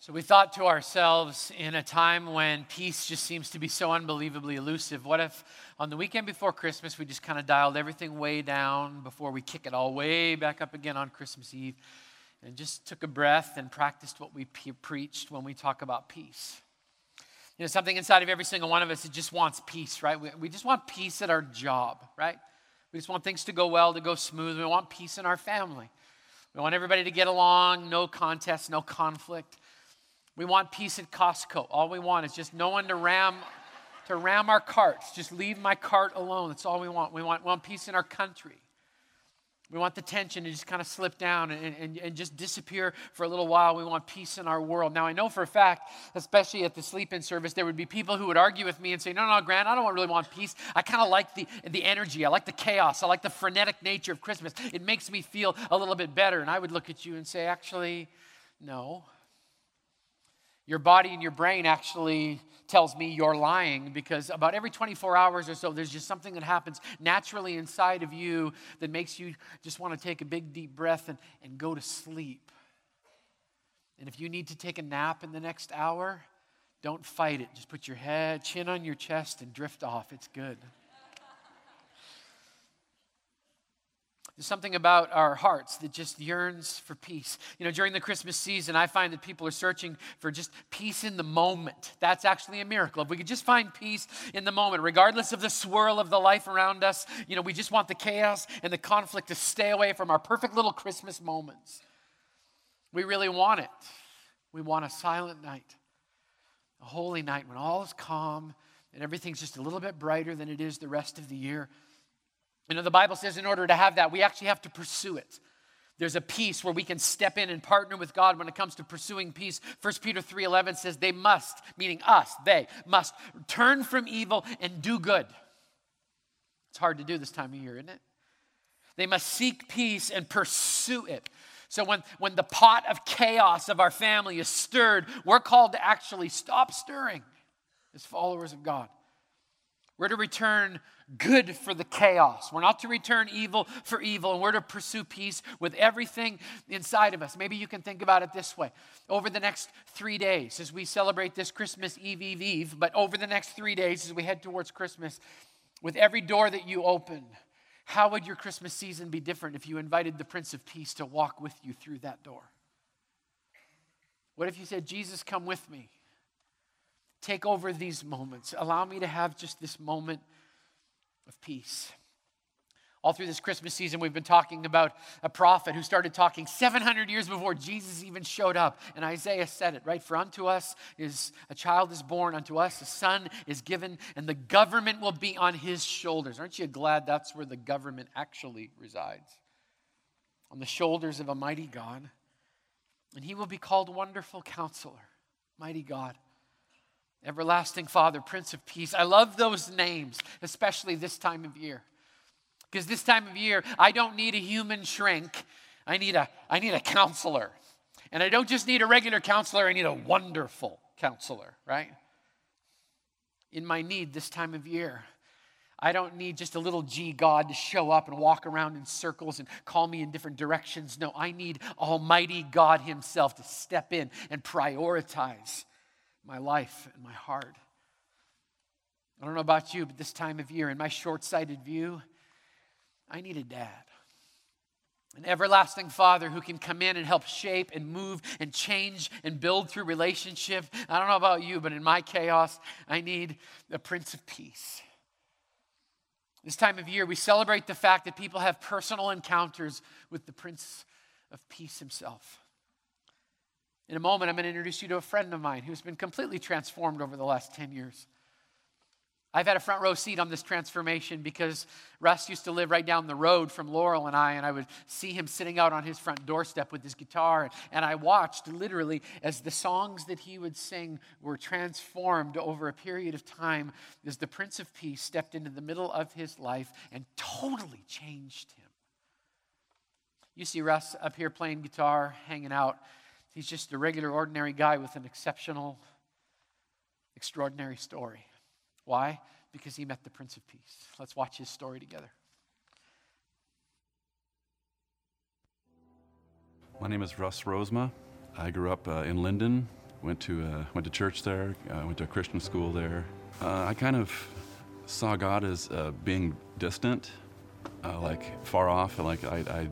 So we thought to ourselves in a time when peace just seems to be so unbelievably elusive, what if on the weekend before Christmas we just kind of dialed everything way down before we kick it all way back up again on Christmas Eve and just took a breath and practiced what we pe- preached when we talk about peace? You know, something inside of every single one of us that just wants peace, right? We, we just want peace at our job, right? We just want things to go well, to go smooth. We want peace in our family. We want everybody to get along, no contest, no conflict. We want peace at Costco. All we want is just no one to ram to ram our carts. Just leave my cart alone. That's all we want. We want, we want peace in our country. We want the tension to just kind of slip down and, and, and just disappear for a little while. We want peace in our world. Now, I know for a fact, especially at the sleep in service, there would be people who would argue with me and say, No, no, Grant, I don't really want peace. I kind of like the, the energy. I like the chaos. I like the frenetic nature of Christmas. It makes me feel a little bit better. And I would look at you and say, Actually, no. Your body and your brain actually tells me you're lying because about every 24 hours or so, there's just something that happens naturally inside of you that makes you just want to take a big, deep breath and, and go to sleep. And if you need to take a nap in the next hour, don't fight it. Just put your head, chin on your chest, and drift off. It's good. There's something about our hearts that just yearns for peace. You know, during the Christmas season, I find that people are searching for just peace in the moment. That's actually a miracle. If we could just find peace in the moment, regardless of the swirl of the life around us, you know, we just want the chaos and the conflict to stay away from our perfect little Christmas moments. We really want it. We want a silent night, a holy night when all is calm and everything's just a little bit brighter than it is the rest of the year. You know, the Bible says in order to have that, we actually have to pursue it. There's a peace where we can step in and partner with God when it comes to pursuing peace. 1 Peter 3:11 says they must, meaning us, they must turn from evil and do good. It's hard to do this time of year, isn't it? They must seek peace and pursue it. So when, when the pot of chaos of our family is stirred, we're called to actually stop stirring as followers of God. We're to return good for the chaos. We're not to return evil for evil, and we're to pursue peace with everything inside of us. Maybe you can think about it this way. Over the next three days, as we celebrate this Christmas Eve, Eve, Eve, but over the next three days, as we head towards Christmas, with every door that you open, how would your Christmas season be different if you invited the Prince of Peace to walk with you through that door? What if you said, Jesus, come with me? Take over these moments. Allow me to have just this moment of peace. All through this Christmas season, we've been talking about a prophet who started talking 700 years before Jesus even showed up. And Isaiah said it, right? For unto us is a child is born, unto us a son is given, and the government will be on his shoulders. Aren't you glad that's where the government actually resides? On the shoulders of a mighty God. And he will be called Wonderful Counselor, Mighty God Everlasting Father, Prince of Peace. I love those names, especially this time of year. Because this time of year, I don't need a human shrink. I need a, I need a counselor. And I don't just need a regular counselor, I need a wonderful counselor, right? In my need this time of year, I don't need just a little G God to show up and walk around in circles and call me in different directions. No, I need Almighty God Himself to step in and prioritize my life and my heart. I don't know about you, but this time of year, in my short sighted view, I need a dad. An everlasting father who can come in and help shape and move and change and build through relationship. I don't know about you, but in my chaos, I need a prince of peace. This time of year, we celebrate the fact that people have personal encounters with the Prince of Peace himself. In a moment, I'm going to introduce you to a friend of mine who's been completely transformed over the last 10 years. I've had a front row seat on this transformation because Russ used to live right down the road from Laurel and I, and I would see him sitting out on his front doorstep with his guitar. And I watched literally as the songs that he would sing were transformed over a period of time as the Prince of Peace stepped into the middle of his life and totally changed him. You see Russ up here playing guitar, hanging out. He's just a regular, ordinary guy with an exceptional, extraordinary story. Why? Because he met the Prince of Peace. Let's watch his story together. My name is Russ Rosema. I grew up uh, in Lynden, went to uh, went to church there. Uh, went to a Christian school there. Uh, I kind of saw God as uh, being distant, uh, like far off. Like I, I,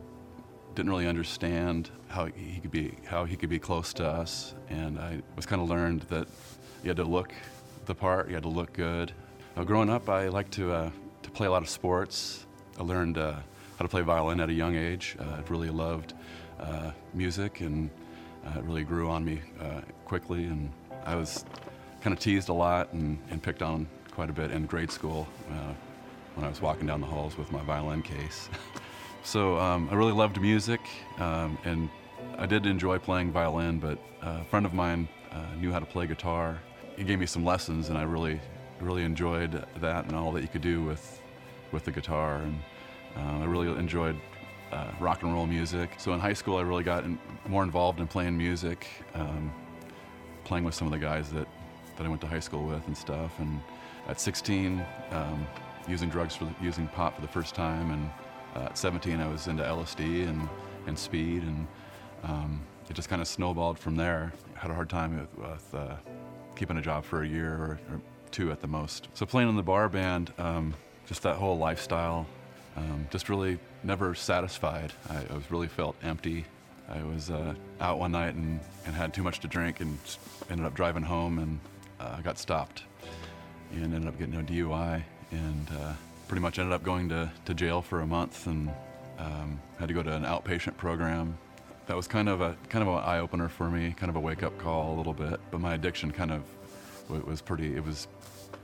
didn't really understand how he could be how he could be close to us, and I was kind of learned that you had to look the part, you had to look good. Uh, growing up, I liked to uh, to play a lot of sports. I learned uh, how to play violin at a young age. I really loved music and uh, it really grew on me uh, quickly, and I was kind of teased a lot and, and, picked on quite a bit in grade school uh, when I was walking down the halls with my violin case. so um, I really loved music, um, and I did enjoy playing violin, but a friend of mine uh, knew how to play guitar. He gave me some lessons, and I really, really enjoyed that and all that you could do with, with the guitar. And uh, I really enjoyed uh, rock and roll music. So in high school, I really got in, more involved in playing music, um, playing with some of the guys that, that I went to high school with and stuff. And at 16, um, using drugs for the, using pot for the first time, and uh, at 17, I was into LSD and, and speed, and um, it just kind of snowballed from there. I had a hard time with, with uh, keeping a job for a year or, or, two at the most. So playing in the bar band, um, just that whole lifestyle um, just really never satisfied. I, I, was really felt empty. I was uh, out one night and, and had too much to drink and ended up driving home and uh, got stopped and ended up getting a DUI and uh, pretty much ended up going to, to jail for a month and um, had to go to an outpatient program. That was kind of a kind of an eye opener for me, kind of a wake up call a little bit. But my addiction kind of it was pretty. It was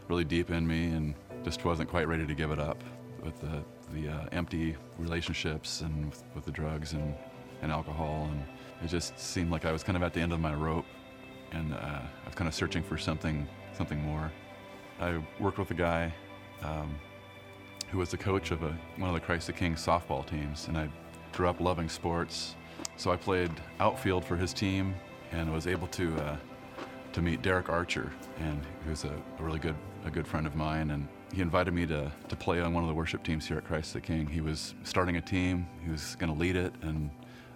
really deep in me and just wasn't quite ready to give it up with the the uh, empty relationships and with, with, the drugs and, and alcohol. And it just seemed like I was kind of at the end of my rope and uh, I was kind of searching for something, something more. I worked with a guy um, who was the coach of a, one of the Christ the King softball teams, and I grew up loving sports. So I played outfield for his team and was able to uh, to meet Derek Archer, and was a, a really good a good friend of mine, and he invited me to, to play on one of the worship teams here at Christ the King. He was starting a team, he was going to lead it, and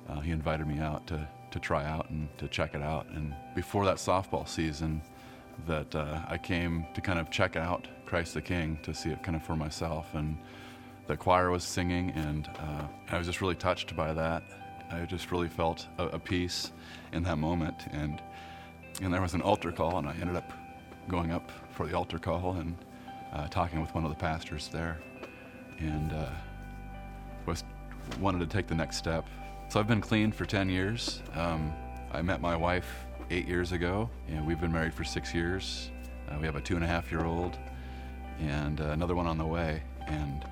uh, he invited me out to, to try out and to check it out. And before that softball season, that uh, I came to kind of check out Christ the King to see it kind of for myself. And the choir was singing, and uh, I was just really touched by that. I just really felt a, a peace in that moment. And, and there was an altar call, and I ended up going up for the altar call and uh, talking with one of the pastors there, and uh, was wanted to take the next step. So I've been clean for 10 years. Um, I met my wife eight years ago, and we've been married for six years. Uh, we have a two and a half year old, and uh, another one on the way. And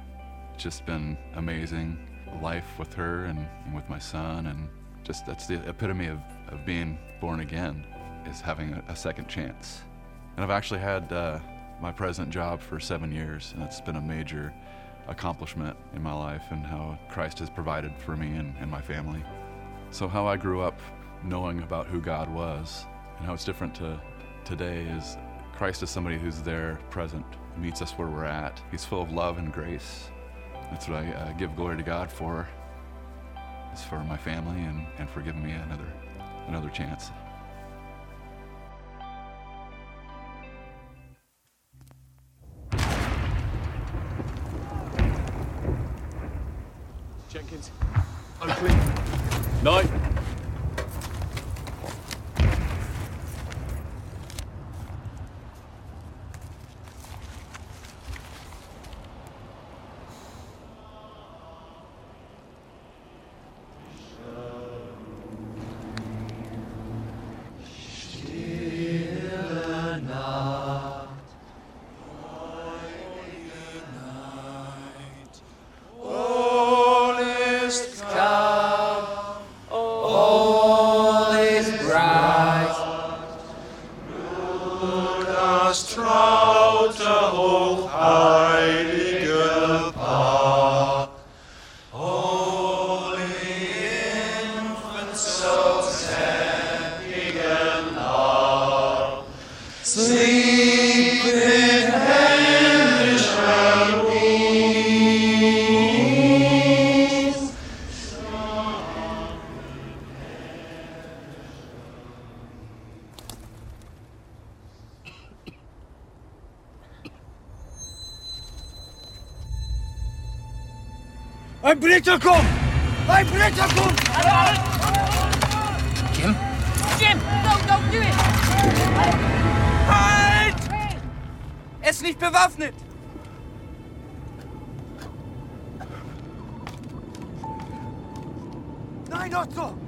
just been amazing life with her and, and with my son, and just that's the epitome of, of being born again is having a, a second chance. And I've actually had uh, my present job for seven years, and it's been a major accomplishment in my life and how Christ has provided for me and, and my family. So, how I grew up knowing about who God was and how it's different to today is Christ is somebody who's there, present, meets us where we're at. He's full of love and grace. That's what I uh, give glory to God for, is for my family and, and for giving me another, another chance. Ein Blitzer kommt! Ein Blitzer kommt! Jim? Jim, no, don't do it! Halt! Er ist nicht bewaffnet! Nein, Otto!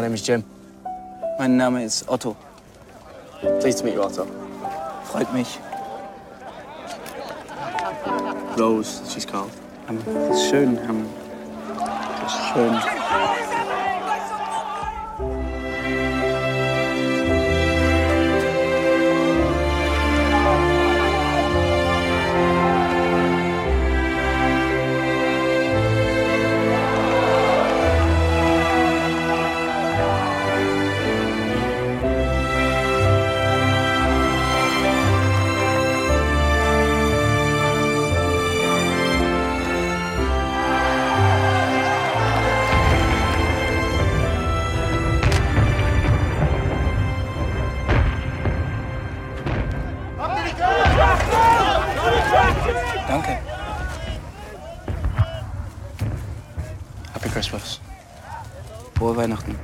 My name is Jim. Mein Name ist Otto. Pleased to meet you, Otto. Freut mich. Rose, she's called. Ähm, das ist schön. Ähm, das ist schön. Frohe Weihnachten.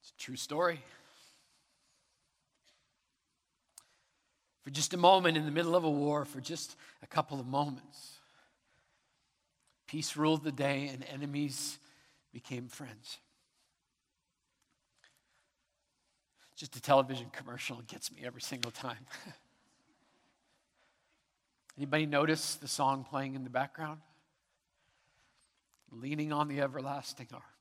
It's a true story. For just a moment in the middle of a war, for just a couple of moments, peace ruled the day and enemies became friends. Just a television commercial gets me every single time. Anybody notice the song playing in the background? Leaning on the everlasting arms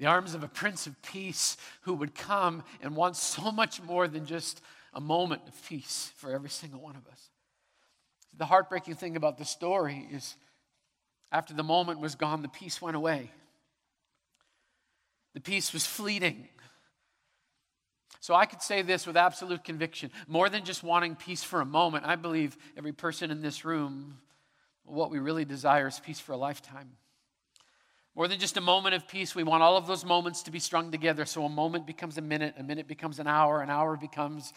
the arms of a Prince of Peace who would come and want so much more than just a moment of peace for every single one of us. The heartbreaking thing about the story is after the moment was gone, the peace went away. The peace was fleeting. So I could say this with absolute conviction more than just wanting peace for a moment, I believe every person in this room, what we really desire is peace for a lifetime. More than just a moment of peace, we want all of those moments to be strung together. So a moment becomes a minute, a minute becomes an hour, an hour becomes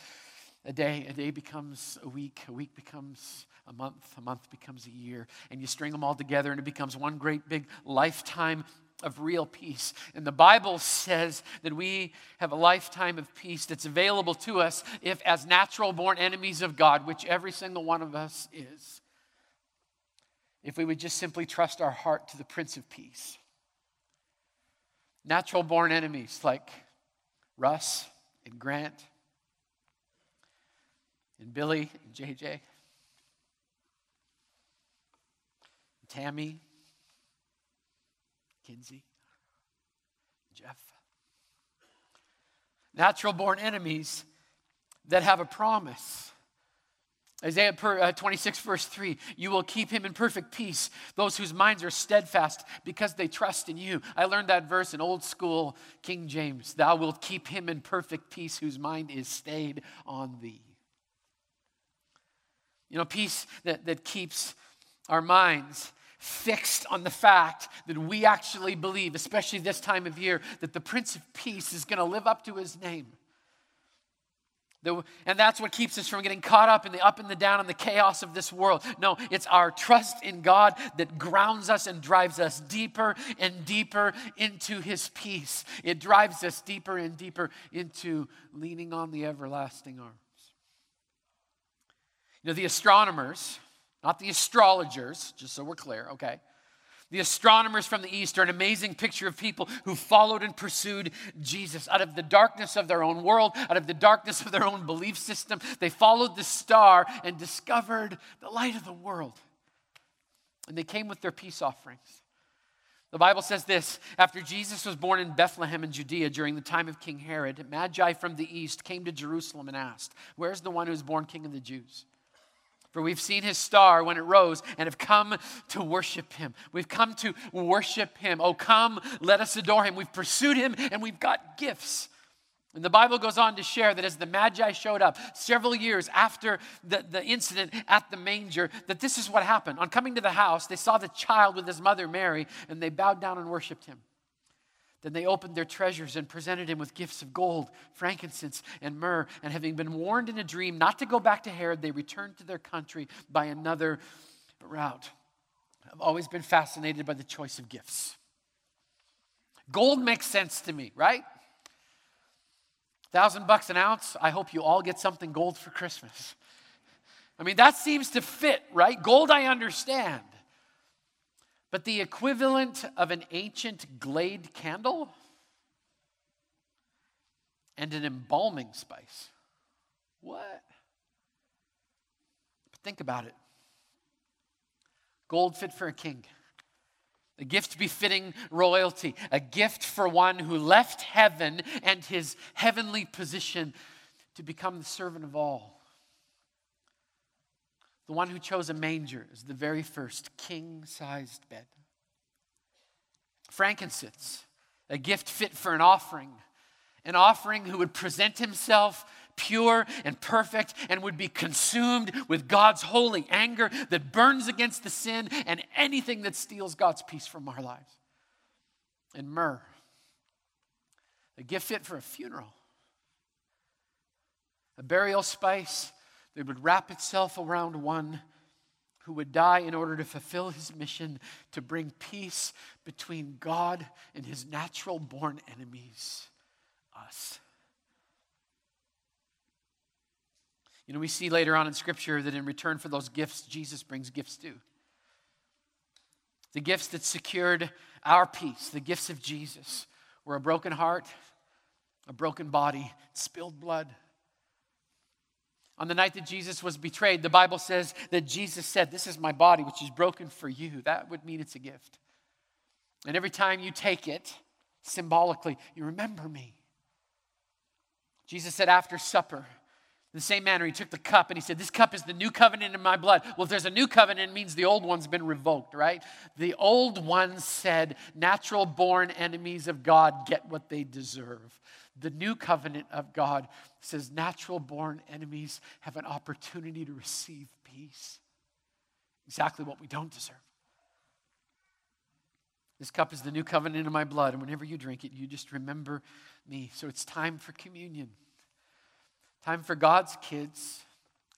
a day, a day becomes a week, a week becomes a month, a month becomes a year. And you string them all together, and it becomes one great big lifetime of real peace. And the Bible says that we have a lifetime of peace that's available to us if, as natural born enemies of God, which every single one of us is, if we would just simply trust our heart to the Prince of Peace. Natural born enemies like Russ and Grant and Billy and JJ, and Tammy, Kinsey, Jeff. Natural born enemies that have a promise. Isaiah uh, 26, verse 3 You will keep him in perfect peace, those whose minds are steadfast because they trust in you. I learned that verse in old school King James Thou wilt keep him in perfect peace whose mind is stayed on thee. You know, peace that, that keeps our minds fixed on the fact that we actually believe, especially this time of year, that the Prince of Peace is going to live up to his name. And that's what keeps us from getting caught up in the up and the down and the chaos of this world. No, it's our trust in God that grounds us and drives us deeper and deeper into His peace. It drives us deeper and deeper into leaning on the everlasting arms. You know, the astronomers, not the astrologers, just so we're clear, okay? The astronomers from the East are an amazing picture of people who followed and pursued Jesus. Out of the darkness of their own world, out of the darkness of their own belief system, they followed the star and discovered the light of the world. And they came with their peace offerings. The Bible says this After Jesus was born in Bethlehem in Judea during the time of King Herod, Magi from the east came to Jerusalem and asked, Where's the one who's born king of the Jews? For we've seen his star when it rose and have come to worship him. We've come to worship him. Oh, come, let us adore him. We've pursued him and we've got gifts. And the Bible goes on to share that as the Magi showed up several years after the, the incident at the manger, that this is what happened. On coming to the house, they saw the child with his mother Mary, and they bowed down and worshiped him. Then they opened their treasures and presented him with gifts of gold, frankincense, and myrrh. And having been warned in a dream not to go back to Herod, they returned to their country by another route. I've always been fascinated by the choice of gifts. Gold makes sense to me, right? Thousand bucks an ounce. I hope you all get something gold for Christmas. I mean, that seems to fit, right? Gold, I understand. But the equivalent of an ancient Glade candle and an embalming spice. What? But think about it. Gold fit for a king a gift befitting royalty, a gift for one who left heaven and his heavenly position to become the servant of all. The one who chose a manger as the very first king sized bed. Frankincense, a gift fit for an offering, an offering who would present himself pure and perfect and would be consumed with God's holy anger that burns against the sin and anything that steals God's peace from our lives. And myrrh, a gift fit for a funeral, a burial spice that would wrap itself around one who would die in order to fulfill his mission to bring peace between God and his natural born enemies, us. You know, we see later on in Scripture that in return for those gifts, Jesus brings gifts too. The gifts that secured our peace, the gifts of Jesus, were a broken heart, a broken body, spilled blood. On the night that Jesus was betrayed, the Bible says that Jesus said, This is my body, which is broken for you. That would mean it's a gift. And every time you take it, symbolically, you remember me. Jesus said after supper, in the same manner, he took the cup and he said, This cup is the new covenant in my blood. Well, if there's a new covenant, it means the old one's been revoked, right? The old one said, Natural born enemies of God get what they deserve. The new covenant of God says, Natural born enemies have an opportunity to receive peace. Exactly what we don't deserve. This cup is the new covenant in my blood, and whenever you drink it, you just remember me. So it's time for communion. Time for God's kids,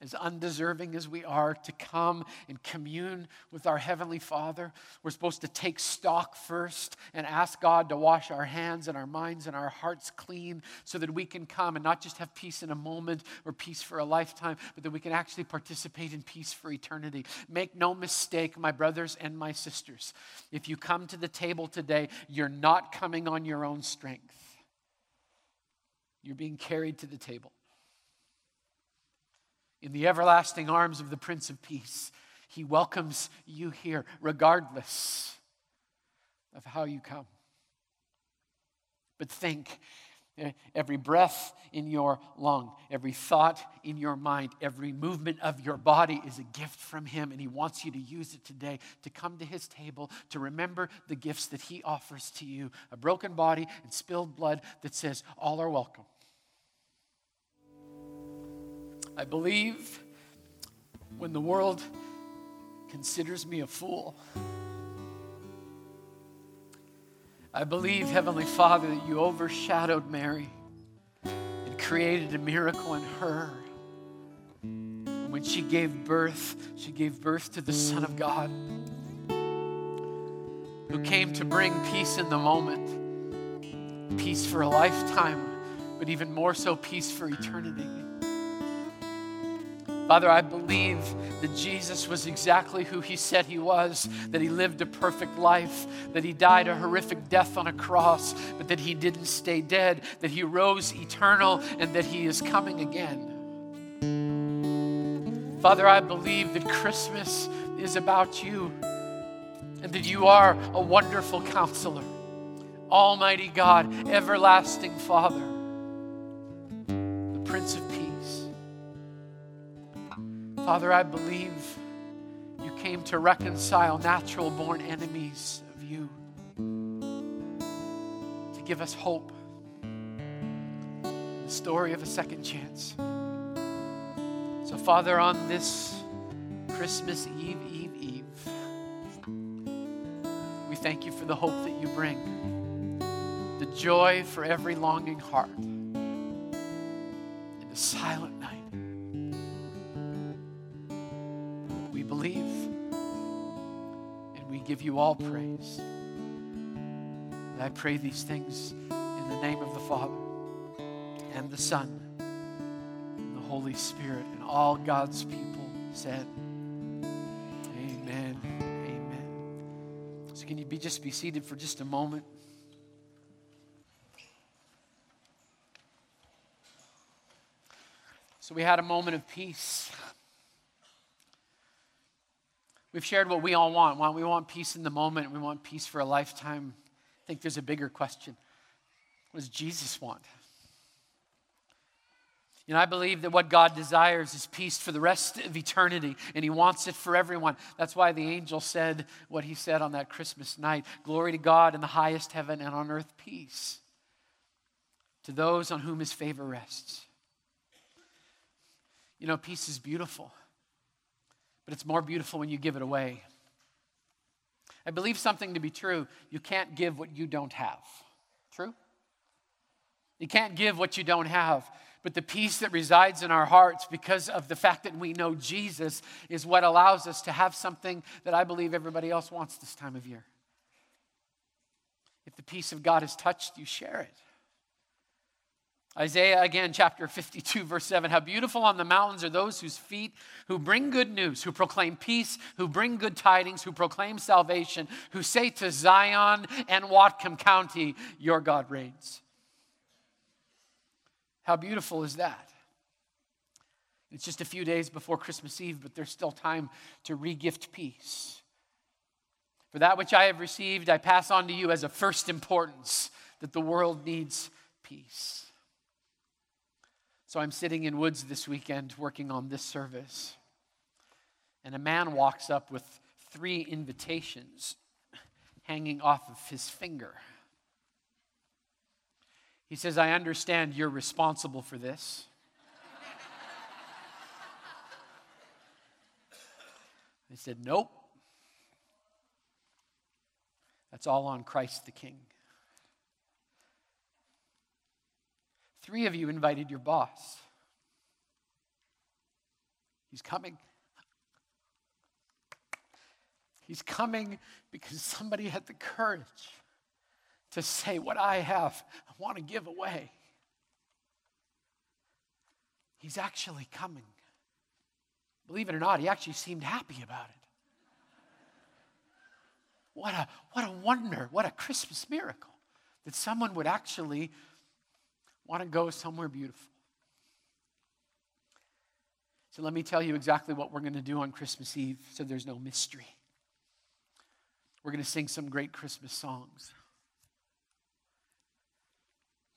as undeserving as we are, to come and commune with our Heavenly Father. We're supposed to take stock first and ask God to wash our hands and our minds and our hearts clean so that we can come and not just have peace in a moment or peace for a lifetime, but that we can actually participate in peace for eternity. Make no mistake, my brothers and my sisters, if you come to the table today, you're not coming on your own strength. You're being carried to the table in the everlasting arms of the Prince of Peace. He welcomes you here, regardless of how you come. But think eh, every breath in your lung, every thought in your mind, every movement of your body is a gift from Him, and He wants you to use it today to come to His table, to remember the gifts that He offers to you a broken body and spilled blood that says, All are welcome. I believe when the world considers me a fool. I believe, Heavenly Father, that you overshadowed Mary and created a miracle in her. And when she gave birth, she gave birth to the Son of God who came to bring peace in the moment, peace for a lifetime, but even more so, peace for eternity. Father, I believe that Jesus was exactly who he said he was, that he lived a perfect life, that he died a horrific death on a cross, but that he didn't stay dead, that he rose eternal, and that he is coming again. Father, I believe that Christmas is about you and that you are a wonderful counselor, Almighty God, everlasting Father, Father, I believe you came to reconcile natural born enemies of you, to give us hope, the story of a second chance. So, Father, on this Christmas Eve, Eve, Eve, we thank you for the hope that you bring, the joy for every longing heart in the silent night. Believe and we give you all praise. And I pray these things in the name of the Father and the Son and the Holy Spirit. And all God's people said, Amen. Amen. So can you be just be seated for just a moment? So we had a moment of peace. We've shared what we all want. We want peace in the moment. We want peace for a lifetime. I think there's a bigger question. What does Jesus want? You know, I believe that what God desires is peace for the rest of eternity, and He wants it for everyone. That's why the angel said what he said on that Christmas night Glory to God in the highest heaven, and on earth peace to those on whom His favor rests. You know, peace is beautiful, but it's more beautiful when you give it away. I believe something to be true. You can't give what you don't have. True? You can't give what you don't have. But the peace that resides in our hearts because of the fact that we know Jesus is what allows us to have something that I believe everybody else wants this time of year. If the peace of God has touched you, share it. Isaiah again, chapter 52, verse 7. How beautiful on the mountains are those whose feet who bring good news, who proclaim peace, who bring good tidings, who proclaim salvation, who say to Zion and Whatcom County, Your God reigns. How beautiful is that? It's just a few days before Christmas Eve, but there's still time to regift peace. For that which I have received, I pass on to you as a first importance that the world needs peace. So I'm sitting in Woods this weekend working on this service, and a man walks up with three invitations hanging off of his finger. He says, I understand you're responsible for this. I said, Nope. That's all on Christ the King. Three of you invited your boss. He's coming. He's coming because somebody had the courage to say, What I have, I want to give away. He's actually coming. Believe it or not, he actually seemed happy about it. What a, what a wonder, what a Christmas miracle that someone would actually want to go somewhere beautiful. So let me tell you exactly what we're going to do on Christmas Eve so there's no mystery. We're going to sing some great Christmas songs.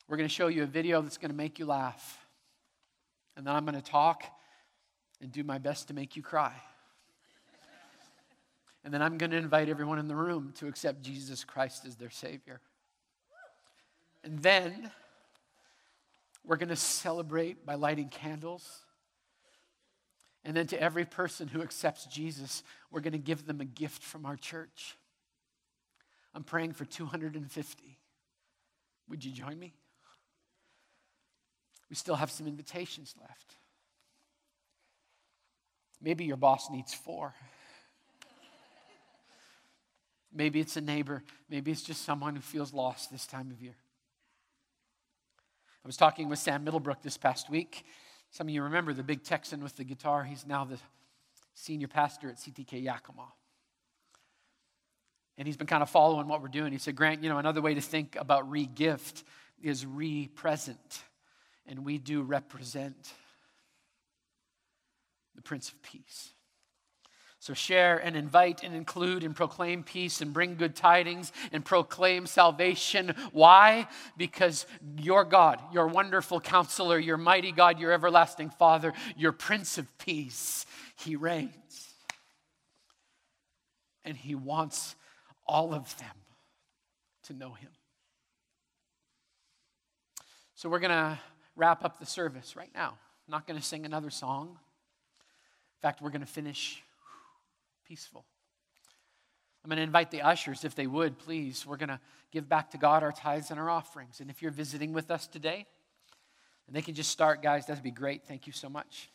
We're going to show you a video that's going to make you laugh. And then I'm going to talk and do my best to make you cry. And then I'm going to invite everyone in the room to accept Jesus Christ as their Savior. And then we're going to celebrate by lighting candles. And then to every person who accepts Jesus, we're going to give them a gift from our church. I'm praying for 250. Would you join me? We still have some invitations left. Maybe your boss needs four. Maybe it's a neighbor. Maybe it's just someone who feels lost this time of year. I was talking with Sam Middlebrook this past week. Some of you remember the big Texan with the guitar. He's now the senior pastor at CTK Yakima. And he's been kind of following what we're doing. He said, Grant, you know, another way to think about re gift is re present and we do represent the Prince of Peace. So share and invite and include and proclaim peace and bring good tidings and proclaim salvation. Why? Because your God, your wonderful counselor, your mighty God, your everlasting Father, your Prince of Peace, He reigns. And He wants all of them to know Him. So we're going to wrap up the service right now. I'm not going to sing another song. In fact, we're going to finish peaceful. I'm going to invite the ushers, if they would, please. We're going to give back to God our tithes and our offerings. And if you're visiting with us today, and they can just start, guys, that'd be great. Thank you so much.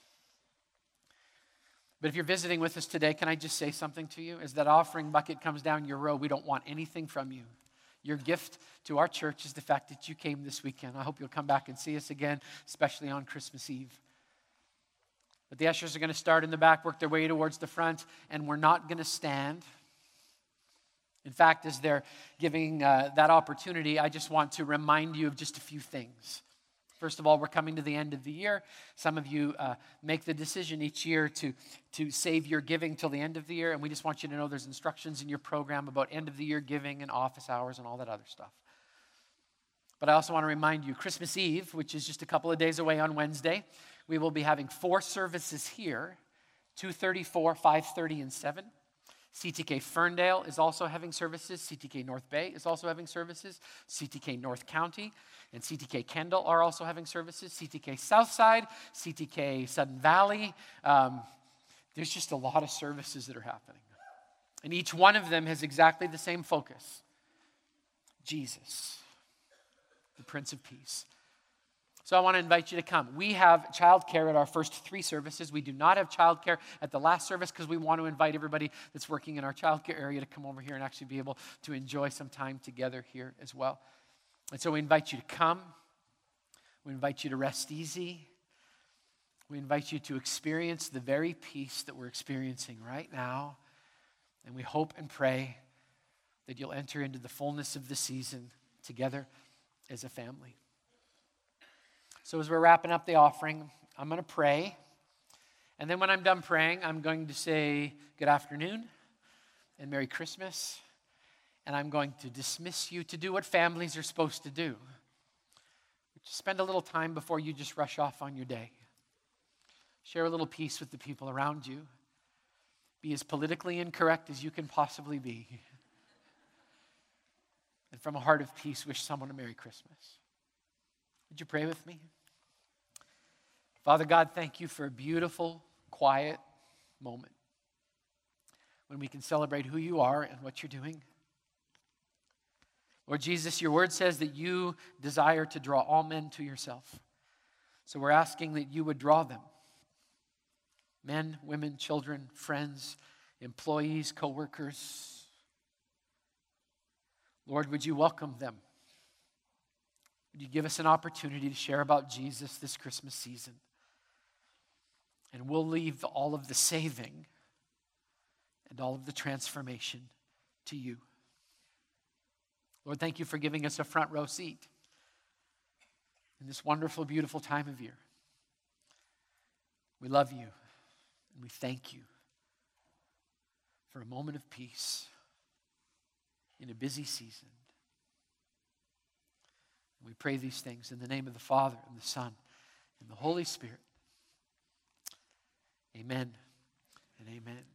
But if you're visiting with us today, can I just say something to you? As that offering bucket comes down your row, we don't want anything from you. Your gift to our church is the fact that you came this weekend. I hope you'll come back and see us again, especially on Christmas Eve. But the ushers are going to start in the back, work their way towards the front, and we're not going to stand. In fact, as they're giving uh, that opportunity, I just want to remind you of just a few things. First of all, we're coming to the end of the year. Some of you uh, make the decision each year to, to save your giving till the end of the year, and we just want you to know there's instructions in your program about end of the year giving and office hours and all that other stuff. But I also want to remind you Christmas Eve, which is just a couple of days away on Wednesday, we will be having four services here 234, 530, and 7. CTK Ferndale is also having services. CTK North Bay is also having services. CTK North County and CTK Kendall are also having services. CTK Southside, CTK Sudden Valley. Um, there's just a lot of services that are happening. And each one of them has exactly the same focus Jesus, the Prince of Peace. So I want to invite you to come. We have childcare at our first three services. We do not have childcare at the last service because we want to invite everybody that's working in our childcare area to come over here and actually be able to enjoy some time together here as well. And so we invite you to come. We invite you to rest easy. We invite you to experience the very peace that we're experiencing right now. And we hope and pray that you'll enter into the fullness of the season together as a family. So, as we're wrapping up the offering, I'm going to pray. And then, when I'm done praying, I'm going to say good afternoon and Merry Christmas. And I'm going to dismiss you to do what families are supposed to do Which is spend a little time before you just rush off on your day. Share a little peace with the people around you. Be as politically incorrect as you can possibly be. And from a heart of peace, wish someone a Merry Christmas. Would you pray with me? Father God, thank you for a beautiful, quiet moment when we can celebrate who you are and what you're doing. Lord Jesus, your word says that you desire to draw all men to yourself. So we're asking that you would draw them men, women, children, friends, employees, co workers. Lord, would you welcome them? Would you give us an opportunity to share about Jesus this Christmas season? And we'll leave all of the saving and all of the transformation to you. Lord, thank you for giving us a front row seat in this wonderful, beautiful time of year. We love you and we thank you for a moment of peace in a busy season. We pray these things in the name of the Father, and the Son, and the Holy Spirit. Amen and amen.